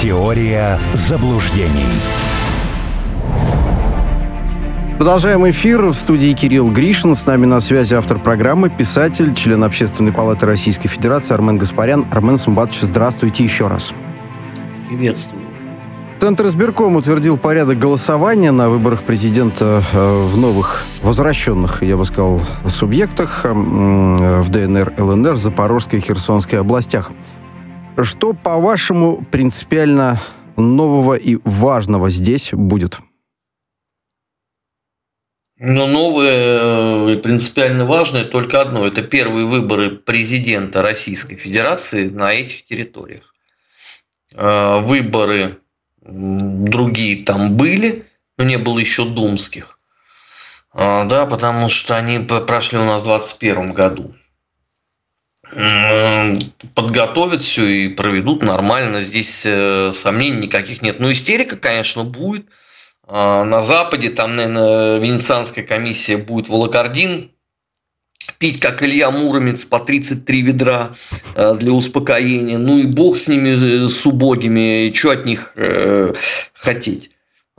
Теория заблуждений. Продолжаем эфир. В студии Кирилл Гришин. С нами на связи автор программы, писатель, член Общественной палаты Российской Федерации Армен Гаспарян. Армен Сумбатович, здравствуйте еще раз. Приветствую. Центр избирком утвердил порядок голосования на выборах президента э, в новых, возвращенных, я бы сказал, субъектах э, в ДНР, ЛНР, Запорожской и Херсонской областях. Что, по-вашему, принципиально нового и важного здесь будет? Ну, новое и принципиально важное только одно. Это первые выборы президента Российской Федерации на этих территориях. Э, выборы другие там были, но не было еще думских. А, да, потому что они прошли у нас в 2021 году. Подготовят все и проведут нормально. Здесь э, сомнений никаких нет. Ну, истерика, конечно, будет. А, на Западе там, наверное, Венецианская комиссия будет волокордин пить, как Илья Муромец, по 33 ведра э, для успокоения. Ну и бог с ними, э, с убогими, что от них хотеть.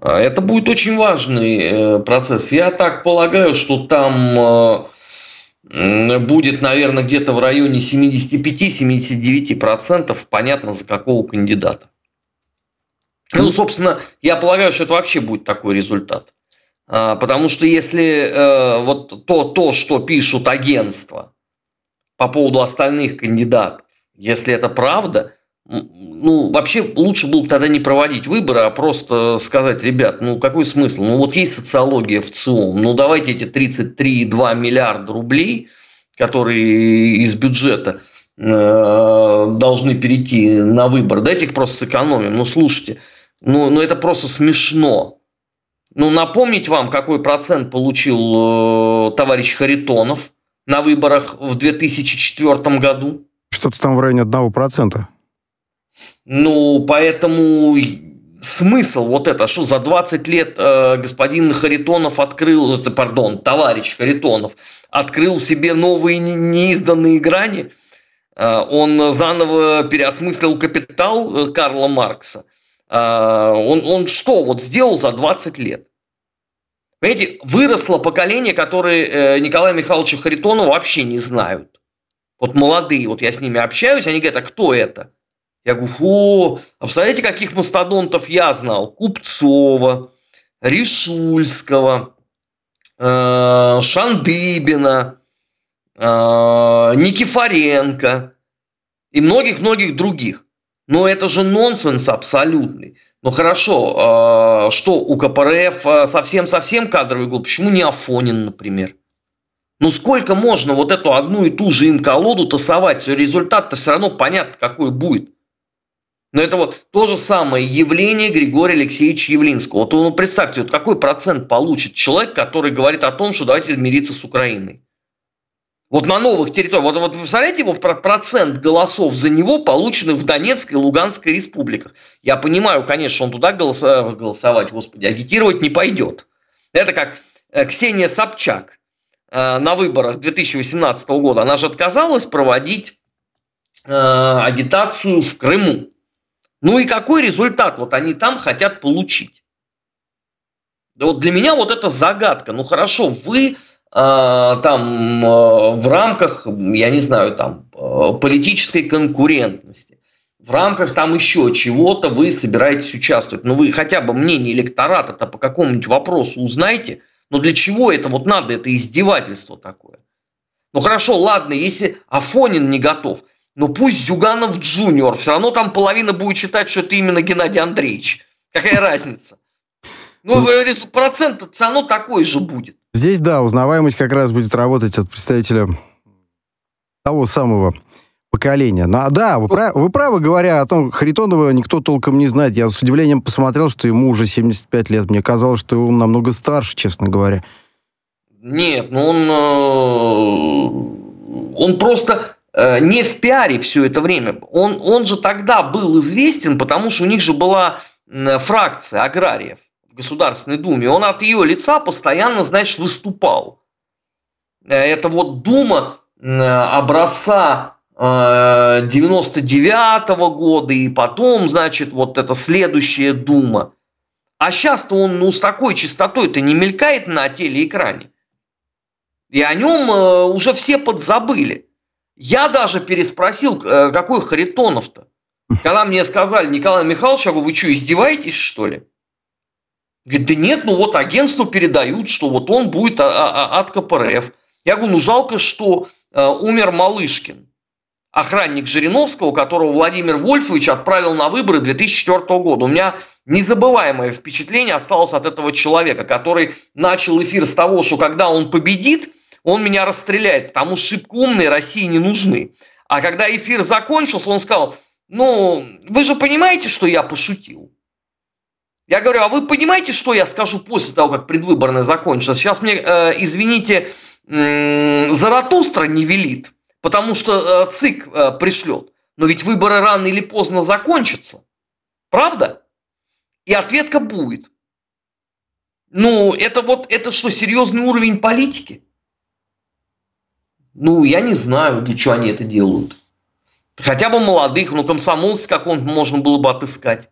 А это будет очень важный процесс. Я так полагаю, что там будет, наверное, где-то в районе 75-79%, понятно, за какого кандидата. Ну, собственно, я полагаю, что это вообще будет такой результат. А, потому что если э, вот то, то, что пишут агентства по поводу остальных кандидатов, если это правда, ну, вообще лучше было бы тогда не проводить выборы, а просто сказать, ребят, ну, какой смысл? Ну, вот есть социология в ЦИОМ, ну, давайте эти 33,2 миллиарда рублей, которые из бюджета э, должны перейти на выбор, дайте их просто сэкономим. Ну, слушайте, ну, ну это просто смешно. Ну, напомнить вам, какой процент получил э, товарищ Харитонов на выборах в 2004 году? Что-то там в районе 1%. Ну, поэтому смысл вот это, что за 20 лет э, господин Харитонов открыл, это, пардон, товарищ Харитонов открыл себе новые неизданные грани, э, он заново переосмыслил капитал э, Карла Маркса – а, он, он что вот сделал за 20 лет? Понимаете, выросло поколение, которые э, Николая Михайловича Харитонова вообще не знают. Вот молодые, вот я с ними общаюсь, они говорят, а кто это? Я говорю, о, а представляете, каких мастодонтов я знал? Купцова, Ришульского, э, Шандыбина, э, Никифоренко и многих-многих других. Но это же нонсенс абсолютный. Ну хорошо, а, что у КПРФ совсем-совсем кадровый гол? Почему не Афонин, например? Ну сколько можно вот эту одну и ту же им колоду тасовать? Результат-то все равно понятно, какой будет. Но это вот то же самое явление Григория Алексеевича Явлинского. Вот ну, представьте, вот какой процент получит человек, который говорит о том, что давайте мириться с Украиной. Вот на новых территориях. Вот, вот вы представляете, его процент голосов за него полученных в Донецкой и Луганской республиках. Я понимаю, конечно, он туда голосовать, голосовать, господи, агитировать не пойдет. Это как э, Ксения Собчак э, на выборах 2018 года. Она же отказалась проводить э, агитацию в Крыму. Ну и какой результат вот они там хотят получить? Да вот для меня вот это загадка. Ну хорошо, вы а, там а, в рамках, я не знаю, там а, политической конкурентности, в рамках там еще чего-то вы собираетесь участвовать. Ну, вы хотя бы мнение электората-то по какому-нибудь вопросу узнаете. Но для чего это вот надо, это издевательство такое? Ну, хорошо, ладно, если Афонин не готов, ну пусть Зюганов Джуниор, все равно там половина будет считать, что это именно Геннадий Андреевич. Какая разница? Ну, процент все равно такой же будет. Здесь, да, узнаваемость как раз будет работать от представителя того самого поколения. Ну, а, да, вы, прав, вы правы, говоря о том, Харитонова никто толком не знает. Я с удивлением посмотрел, что ему уже 75 лет. Мне казалось, что он намного старше, честно говоря. Нет, ну он, э, он просто э, не в пиаре все это время. Он, он же тогда был известен, потому что у них же была фракция аграриев. Государственной Думе, он от ее лица постоянно, значит, выступал. Э, это вот Дума образца 99 -го года, и потом, значит, вот это следующая Дума. А сейчас-то он ну, с такой частотой-то не мелькает на телеэкране. И о нем э, уже все подзабыли. Я даже переспросил, э, какой Харитонов-то. Когда мне сказали, Николай Михайлович, а вы что, издеваетесь, что ли? Говорит, да нет, ну вот агентству передают, что вот он будет а, а, а, от КПРФ. Я говорю, ну жалко, что э, умер Малышкин охранник Жириновского, которого Владимир Вольфович отправил на выборы 2004 года. У меня незабываемое впечатление осталось от этого человека, который начал эфир с того, что когда он победит, он меня расстреляет, потому что шибко умные России не нужны. А когда эфир закончился, он сказал, ну, вы же понимаете, что я пошутил? Я говорю, а вы понимаете, что я скажу после того, как предвыборное закончится? Сейчас мне, э, извините, э, Заратустра не велит потому что э, ЦИК э, пришлет. Но ведь выборы рано или поздно закончатся. Правда? И ответка будет. Ну, это вот, это что, серьезный уровень политики? Ну, я не знаю, для чего они это делают. Хотя бы молодых, ну, комсомольцев как он можно было бы отыскать.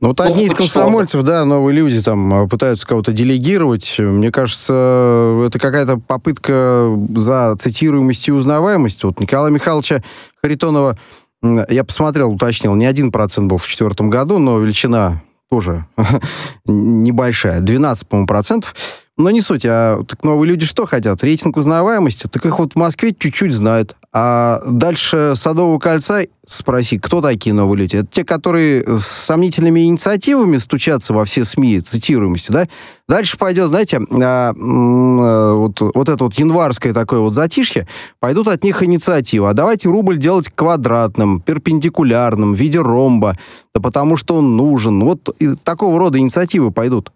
Ну, вот одни из комсомольцев, да, новые люди там а, пытаются кого-то делегировать. Мне кажется, это какая-то попытка за цитируемость и узнаваемость. Вот Николая Михайловича Харитонова, я посмотрел, уточнил, не один процент был в четвертом году, но величина тоже небольшая, 12, по-моему, процентов. Но не суть, а так новые люди что хотят? Рейтинг узнаваемости? Так их вот в Москве чуть-чуть знают. А дальше Садового кольца спроси, кто такие новые люди? Это те, которые с сомнительными инициативами стучатся во все СМИ, цитируемости, да? Дальше пойдет, знаете, а, а, вот, вот это вот январское такое вот затишье, пойдут от них инициативы. А давайте рубль делать квадратным, перпендикулярным, в виде ромба, да потому что он нужен. Вот такого рода инициативы пойдут.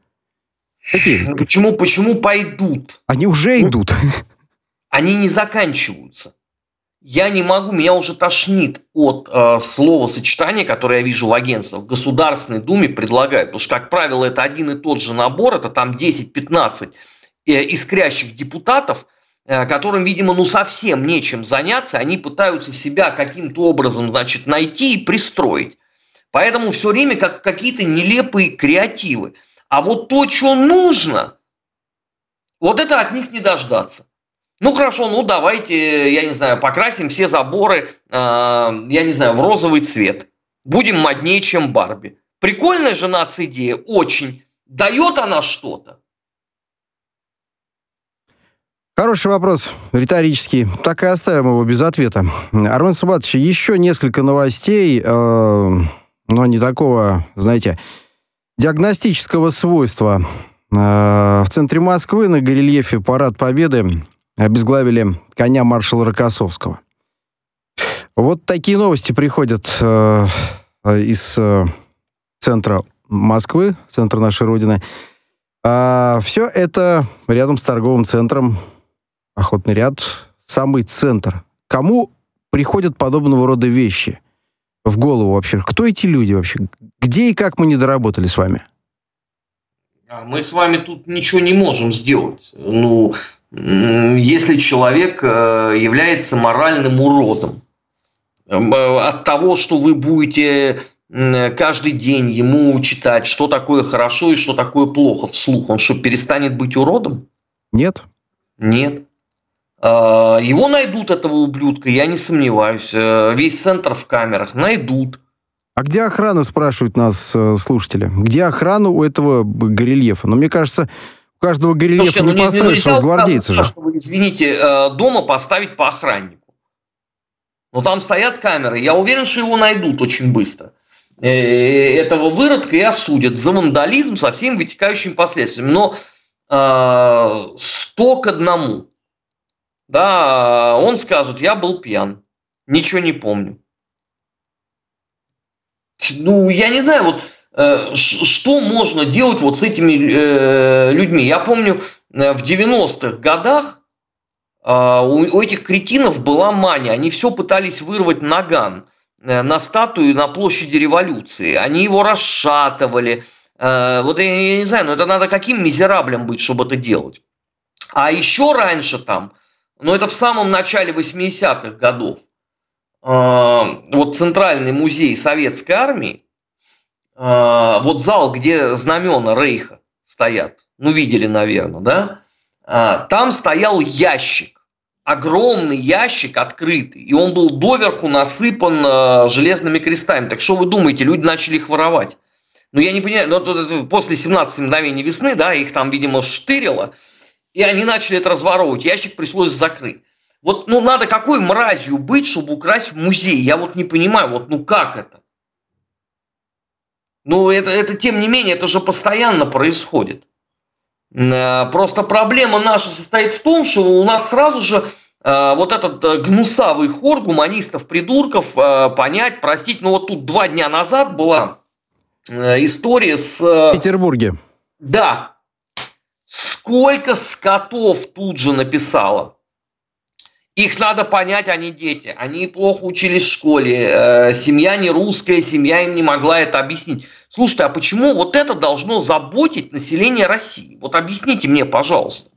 Какие? Почему, почему пойдут? Они уже ну, идут. Они не заканчиваются. Я не могу, меня уже тошнит от э, словосочетания, которое я вижу в агентствах. В Государственной Думе предлагают, потому что, как правило, это один и тот же набор, это там 10-15 э, искрящих депутатов, э, которым, видимо, ну совсем нечем заняться, они пытаются себя каким-то образом, значит, найти и пристроить. Поэтому все время как какие-то нелепые креативы. А вот то, что нужно, вот это от них не дождаться. Ну хорошо, ну давайте, я не знаю, покрасим все заборы, э, я не знаю, в розовый цвет. Будем моднее, чем Барби. Прикольная же нация идея, очень. Дает она что-то? Хороший вопрос, риторический. Так и оставим его без ответа. Армен Субатович, еще несколько новостей, э, но не такого, знаете, диагностического свойства. Э, в центре Москвы на горельефе «Парад Победы» обезглавили коня маршала Рокоссовского. Вот такие новости приходят э, из э, центра Москвы, центра нашей Родины. А все это рядом с торговым центром, охотный ряд, самый центр. Кому приходят подобного рода вещи в голову вообще? Кто эти люди вообще? Где и как мы не доработали с вами? А мы с вами тут ничего не можем сделать. Ну, если человек э, является моральным уродом, э, от того, что вы будете каждый день ему читать, что такое хорошо и что такое плохо вслух, он что, перестанет быть уродом? Нет. Нет. А, его найдут, этого ублюдка, я не сомневаюсь. Э, весь центр в камерах найдут. А где охрана, спрашивают нас слушатели? Где охрана у этого горельефа? Но мне кажется, каждого горельефа Слушайте, не ну, построишь, ну, гвардейцы же. Чтобы, извините, э, дома поставить по охраннику. Но там стоят камеры. Я уверен, что его найдут очень быстро. Э, этого выродка и осудят за вандализм со всеми вытекающими последствиями. Но э, сто к одному. Да, он скажет, я был пьян. Ничего не помню. Ну, я не знаю, вот Э, что можно делать вот с этими э, людьми? Я помню, э, в 90-х годах у этих кретинов была мания. Они все пытались вырвать наган на статую на площади революции. Они его расшатывали. Вот я не знаю, но это надо каким мизераблем быть, чтобы это делать. А еще раньше там, ну это в самом начале 80-х годов, вот Центральный музей Советской Армии, вот зал, где знамена Рейха стоят, ну, видели, наверное, да, там стоял ящик, огромный ящик открытый, и он был доверху насыпан железными крестами. Так что вы думаете, люди начали их воровать? Ну, я не понимаю, но после 17 мгновений весны, да, их там, видимо, штырило, и они начали это разворовывать. Ящик пришлось закрыть. Вот, ну, надо какой мразью быть, чтобы украсть в музей? Я вот не понимаю, вот, ну, как это? Ну, это, это тем не менее, это же постоянно происходит. Э, просто проблема наша состоит в том, что у нас сразу же э, вот этот э, гнусавый хор гуманистов, придурков понять, простить. Ну, вот тут два дня назад была Э, история с... В Петербурге. Да. Сколько скотов тут же написало. Их надо понять, они дети. Они плохо учились в школе. Э, семья не русская, семья им не могла это объяснить. Слушайте, а почему вот это должно заботить население России? Вот объясните мне, пожалуйста.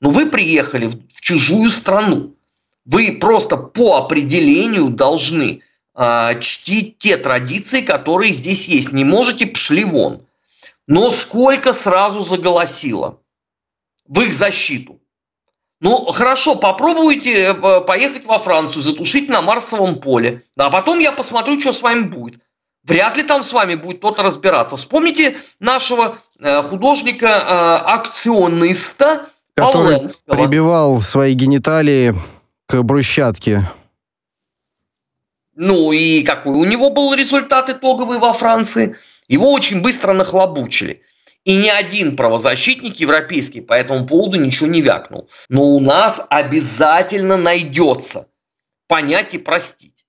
Ну, вы приехали в чужую страну. Вы просто по определению должны э, чтить те традиции, которые здесь есть. Не можете, пшли вон. Но сколько сразу заголосило в их защиту. Ну, хорошо, попробуйте э, поехать во Францию, затушить на Марсовом поле. А потом я посмотрю, что с вами будет. Вряд ли там с вами будет кто-то разбираться. Вспомните нашего э, художника-акциониста э, Который прибивал свои гениталии к брусчатке. Ну и какой у него был результат итоговый во Франции? Его очень быстро нахлобучили. И ни один правозащитник европейский по этому поводу ничего не вякнул. Но у нас обязательно найдется понять и простить.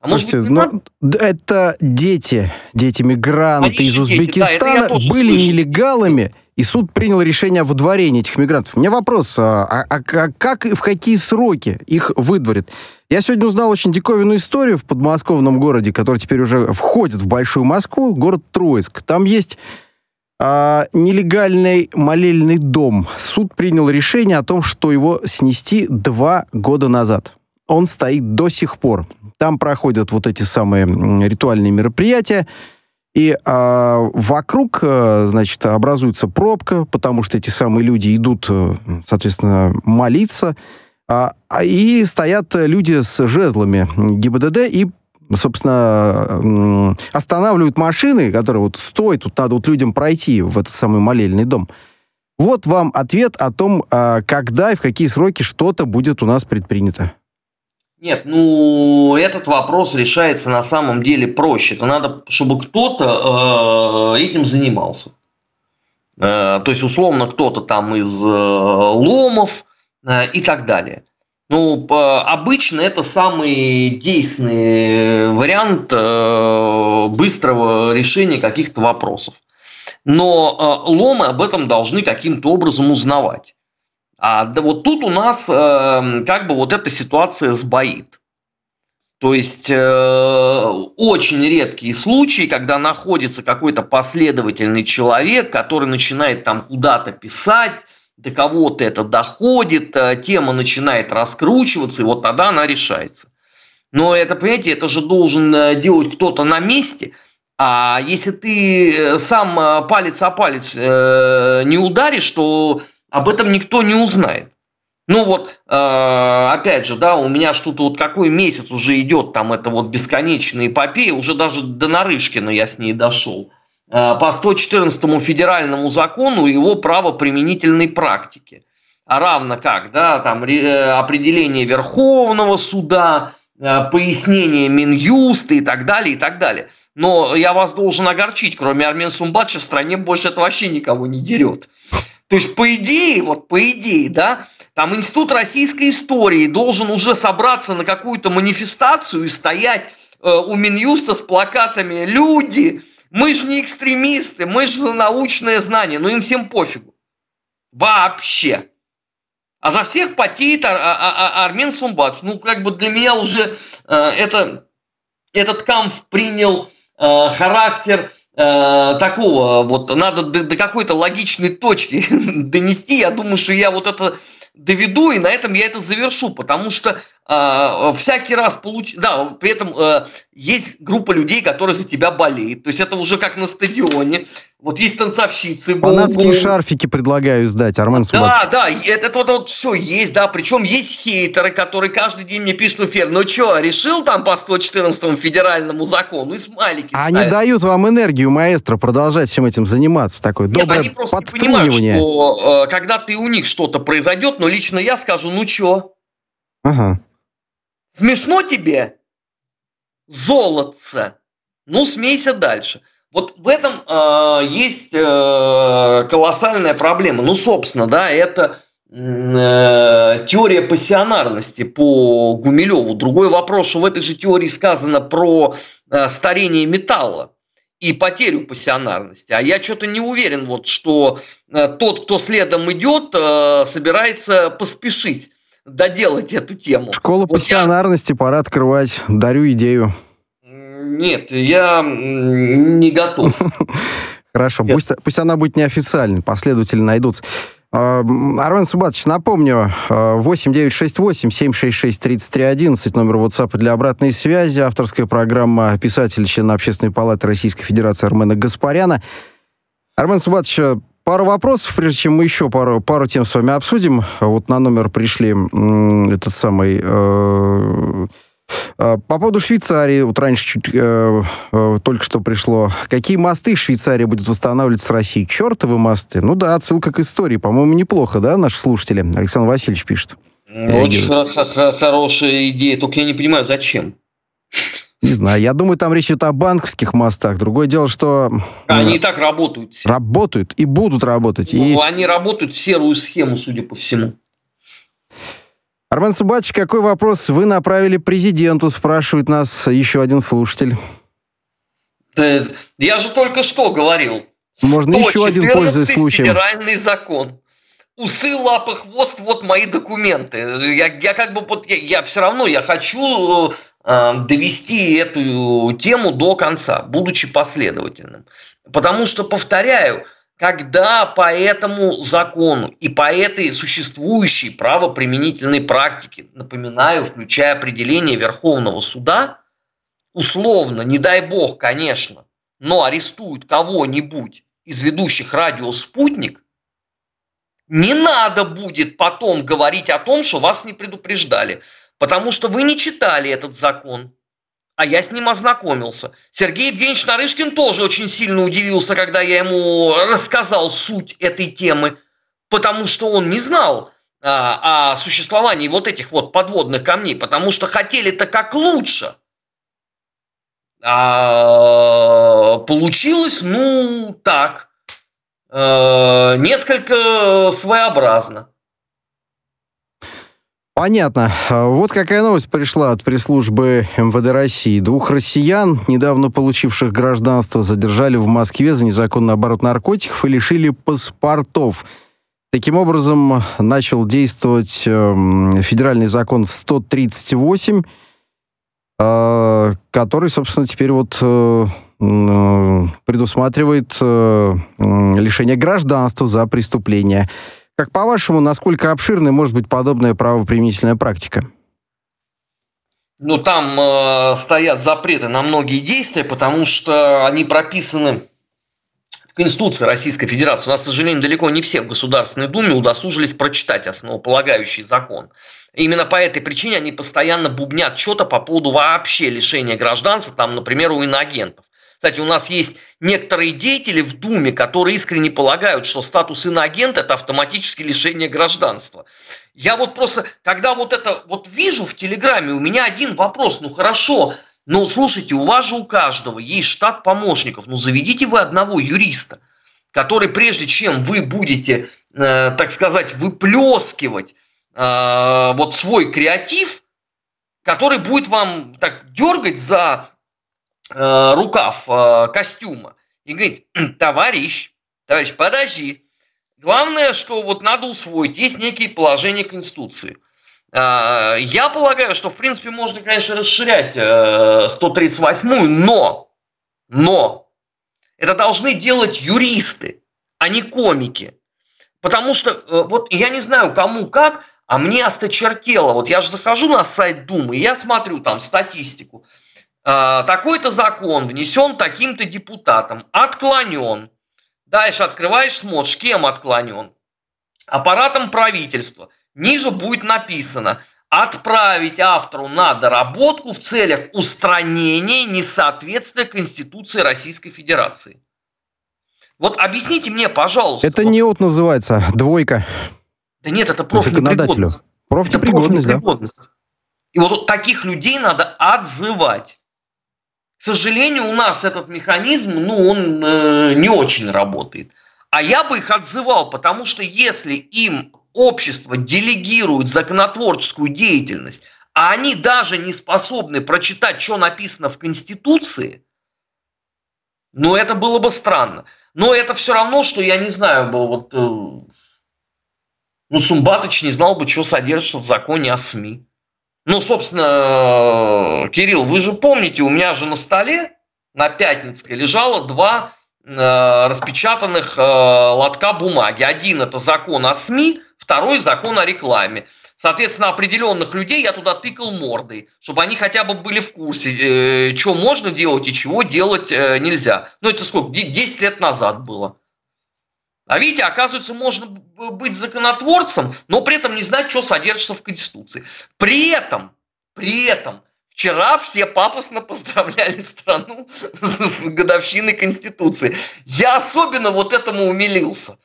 А Слушайте, быть, ну, это дети, дети-мигранты из Узбекистана дети, да, были слышал. нелегалами, и суд принял решение о выдворении этих мигрантов. У меня вопрос, а, а, а как и в какие сроки их выдворят? Я сегодня узнал очень диковинную историю в подмосковном городе, который теперь уже входит в Большую Москву, город Троицк. Там есть а, нелегальный молельный дом. Суд принял решение о том, что его снести два года назад. Он стоит до сих пор. Там проходят вот эти самые ритуальные мероприятия. И а, вокруг, а, значит, образуется пробка, потому что эти самые люди идут, э, соответственно, молиться. А, а, и стоят люди с жезлами ГИБДД и собственно, останавливают машины, которые вот стой, тут надо вот людям пройти в этот самый молельный дом. Вот вам ответ о том, а, когда и в какие сроки что-то будет у нас предпринято. Нет, ну этот вопрос решается на самом деле проще. Это надо, чтобы кто-то э, этим занимался. Э, то есть, условно, кто-то там из э, ломов, Э, и так далее. Ну, обычно это самый действенный вариант э, быстрого решения каких-то вопросов. Но э, ломы об этом должны каким-то образом узнавать. А вот тут у нас как бы вот эта ситуация сбоит. То есть очень редкие случаи, когда находится какой-то последовательный человек, который начинает там куда-то писать, до кого-то это доходит, э, тема начинает раскручиваться, и вот тогда она решается. Но это, понимаете, это же должен э, делать кто-то на месте. А если ты э, сам палец о палец не ударишь, то об этом никто не узнает. Ну вот, опять же, да, у меня что-то вот какой месяц уже идет там это вот бесконечная эпопея, уже даже до Нарышкина я с ней дошел. Э, по 114 федеральному закону его правоприменительной практики. А равно как, да, там э, определение Верховного суда, э, пояснение Минюста и так далее, и так далее. Но я вас должен огорчить, кроме Армен Сумбатча в стране больше это вообще никого не дерет. То есть, по идее, вот по идее, да, там Институт российской истории должен уже собраться на какую-то манифестацию и стоять у Минюста с плакатами «Люди, мы же не экстремисты, мы же за научное знание. Ну им всем пофигу. Вообще. А за всех потеет Ар- Ар- Ар- Армен Сумбац. Ну, как бы для меня уже э, это, этот камф принял э, характер э, такого, вот надо до, до какой-то логичной точки донести. Я думаю, что я вот это доведу, и на этом я это завершу, потому что а, всякий раз получить... Да, при этом э, есть группа людей, которые за тебя болеют. То есть это уже как на стадионе. Вот есть танцовщицы. Фанатские шарфики предлагаю сдать, Армен Суматович. Да, да, это, это вот, вот все есть, да. Причем есть хейтеры, которые каждый день мне пишут в эфир, ну что, решил там по 114 федеральному закону и смайлики Они ставят. дают вам энергию, маэстро, продолжать всем этим заниматься. Такое Нет, доброе они просто не понимают, что э, когда ты у них что-то произойдет, но лично я скажу, ну что? Ага. Смешно тебе? Золотце. Ну, смейся дальше. Вот в этом э, есть э, колоссальная проблема. Ну, собственно, да, это э, теория пассионарности по Гумилеву. Другой вопрос, что в этой же теории сказано про э, старение металла и потерю пассионарности. А я что-то не уверен, вот, что э, тот, кто следом идет, э, собирается поспешить доделать эту тему. Школа вот пассионарности я... пора открывать. Дарю идею. Нет, я не готов. Хорошо, пусть, пусть она будет неофициальной, последователи найдутся. А, Армен Субатович, напомню, 8968-766-3311, номер WhatsApp для обратной связи, авторская программа писателя, члена Общественной палаты Российской Федерации Армена Гаспаряна. Армен Субатович, Пару вопросов, прежде чем мы еще пару, пару тем с вами обсудим. Вот на номер пришли этот самый... Э, э, по поводу Швейцарии, вот раньше чуть э, э, только что пришло. Какие мосты Швейцария будет восстанавливать с Россией? Чертовы мосты. Ну да, отсылка к истории. По-моему, неплохо, да, наши слушатели? Александр Васильевич пишет. Очень хорошая идея, только я не понимаю, зачем. Не знаю, я думаю, там речь идет о банковских мостах. Другое дело, что... Они и так работают. Работают и будут работать. Ну, и... Они работают в серую схему, судя по всему. Армен Субач, какой вопрос вы направили президенту, спрашивает нас еще один слушатель. Я же только что говорил. Можно еще один, пользуясь случаем. федеральный закон. Усы, лапы, хвост, вот мои документы. Я, я как бы вот я, я все равно я хочу Э, довести эту тему до конца, будучи последовательным. Потому что, повторяю, когда по этому закону и по этой существующей правоприменительной практике, напоминаю, включая определение Верховного суда, условно, не дай бог, конечно, но арестуют кого-нибудь из ведущих радио «Спутник», не надо будет потом говорить о том, что вас не предупреждали. Потому что вы не читали этот закон, а я с ним ознакомился. Сергей Евгеньевич Нарышкин тоже очень сильно удивился, когда я ему рассказал суть этой темы, потому что он не знал а, о существовании вот этих вот подводных камней, потому что хотели-то как лучше. А получилось, ну, так, э, несколько своеобразно. Понятно. А вот какая новость пришла от пресс-службы МВД России. Двух россиян, недавно получивших гражданство, задержали в Москве за незаконный оборот наркотиков и лишили паспортов. Таким образом, начал действовать э, федеральный закон 138, э, который, собственно, теперь вот э, э предусматривает э, лишение гражданства за преступление. Как по-вашему, насколько обширной может быть подобная правоприменительная практика? Ну, там э, стоят запреты на многие действия, потому что они прописаны в Конституции Российской Федерации. У нас, к сожалению, далеко не все в Государственной Думе удосужились прочитать основополагающий закон. именно по этой причине они постоянно бубнят что-то по поводу вообще лишения гражданства, там, например, у иноагентов. Кстати, у нас есть некоторые деятели в Думе, которые искренне полагают, что статус иноагента – это автоматически лишение гражданства. Я вот просто, когда вот это вот вижу в Телеграме, у меня один вопрос, ну хорошо, но слушайте, у вас же у каждого есть штат помощников, ну заведите вы одного юриста, который прежде чем вы будете, э, так сказать, выплескивать э, вот свой креатив, который будет вам так дергать за э, рукав э, костюма и говорит, товарищ, товарищ, подожди. Главное, что вот надо усвоить, есть некие положения Конституции. Э, я полагаю, что в принципе можно, конечно, расширять э, 138-ю, но, но это должны делать юристы, а не комики. Потому что, вот я не знаю, кому как, А мне осточертело. Вот я же захожу на сайт Думы, я смотрю там статистику. А, такой-то закон внесен таким-то депутатом, отклонен. Дальше открываешь, смотришь, кем отклонен. Аппаратом правительства. Ниже будет написано отправить автору на доработку в целях устранения несоответствия Конституции Российской Федерации. Вот объясните мне, пожалуйста. Это не от называется, двойка. Да нет, это профнепригодность. Профнепригодность, да. И вот таких людей надо отзывать. К сожалению, у нас этот механизм, ну, он э, не очень работает. А я бы их отзывал, потому что если им общество делегирует законотворческую деятельность, а они даже не способны прочитать, что написано в Конституции, ну, это было бы странно. Но это все равно, что я не знаю, был вот, э, ну, Сумбатыч не знал бы, что содержится в законе о СМИ. Ну, собственно, Кирилл, вы же помните, у меня же на столе на Пятницкой лежало два э, распечатанных э, лотка бумаги. Один это закон о СМИ, второй закон о рекламе. Соответственно, определенных людей я туда тыкал мордой, чтобы они хотя бы были в курсе, э, что можно делать и чего делать э, нельзя. Ну, это сколько? 10 лет назад было. А видите, оказывается, можно быть законотворцем, но при этом не знать, что содержится в Конституции. При этом, при этом, вчера все пафосно поздравляли страну с годовщиной Конституции. Я особенно вот этому умилился.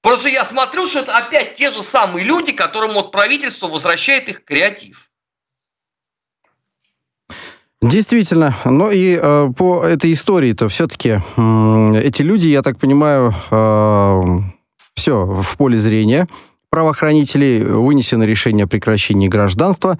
Просто я смотрю, что это опять те же самые люди, которым вот правительство возвращает их креатив. Действительно. Но и э, по этой истории-то все-таки э, эти люди, я так понимаю, э, все в поле зрения правоохранителей, вынесено решение о прекращении гражданства.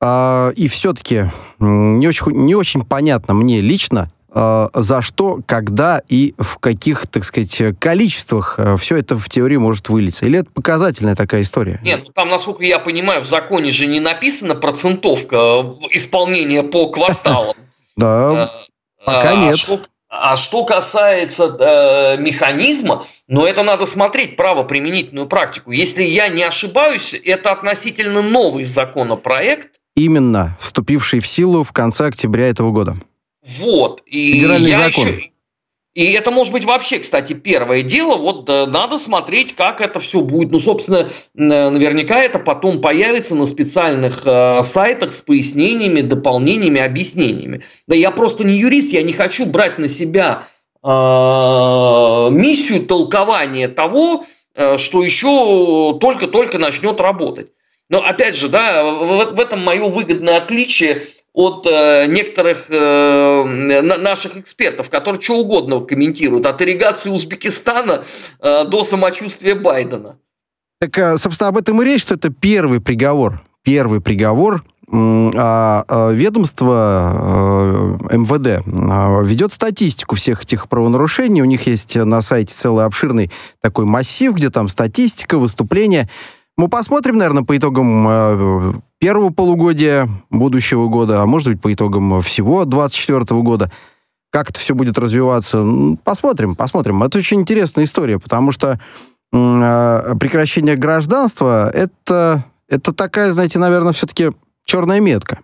Э, и все-таки не, очень, не очень понятно мне лично, за что, когда и в каких, так сказать, количествах э, все это в теории может вылиться? Или это показательная такая история? Нет, ну там, насколько я понимаю, в законе же не написана процентовка исполнения по кварталам. Да, пока а нет. А что касается э, механизма, но ну, это надо смотреть правоприменительную практику. Если я не ошибаюсь, это относительно новый законопроект. Именно, вступивший в силу в конце октября этого года. Вот. И Федеральный закон. Еще... И это может быть вообще, кстати, первое дело. Вот надо смотреть, как это все будет. Ну, собственно, наверняка это потом появится на специальных э, сайтах с пояснениями, дополнениями, объяснениями. Да я просто не юрист, я не хочу брать на себя э, миссию толкования того, э, что еще только-только начнет работать. Но опять же, да, в, в этом мое выгодное отличие от э, некоторых э, наших экспертов, которые что угодно комментируют, от ирригации Узбекистана э, до самочувствия Байдена. Так, собственно, об этом и речь, что это первый приговор. Первый приговор а, а ведомство МВД а, ведет статистику всех этих правонарушений. У них есть на сайте целый обширный такой массив, где там статистика, выступления. Мы посмотрим, наверное, по итогам э, первого полугодия будущего года, а может быть, по итогам всего 2024 года. Как это все будет развиваться? Посмотрим, посмотрим. Это очень интересная история, потому что э, прекращение гражданства это, это такая, знаете, наверное, все-таки черная метка.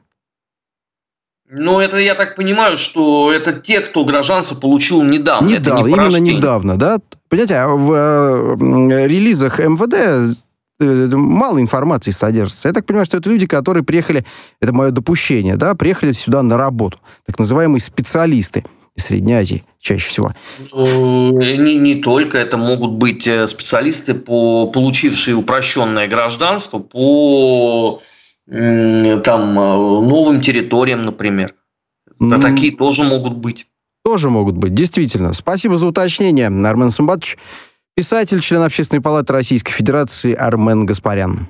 Ну, это я так понимаю, что это те, кто гражданство получил недавно. Недавно, не именно недавно, да? Понимаете, а в э, релизах МВД мало информации содержится. Я так понимаю, что это люди, которые приехали, это мое допущение, да, приехали сюда на работу. Так называемые специалисты из Средней Азии чаще всего. Ну, не, не только, это могут быть э, специалисты, по, получившие упрощенное гражданство по там, э, новым территориям, например. Mm. Такие тоже могут быть. Тоже могут быть, действительно. Спасибо за уточнение, Армен Сумбатович. Писатель, член Общественной палаты Российской Федерации Армен Гаспарян.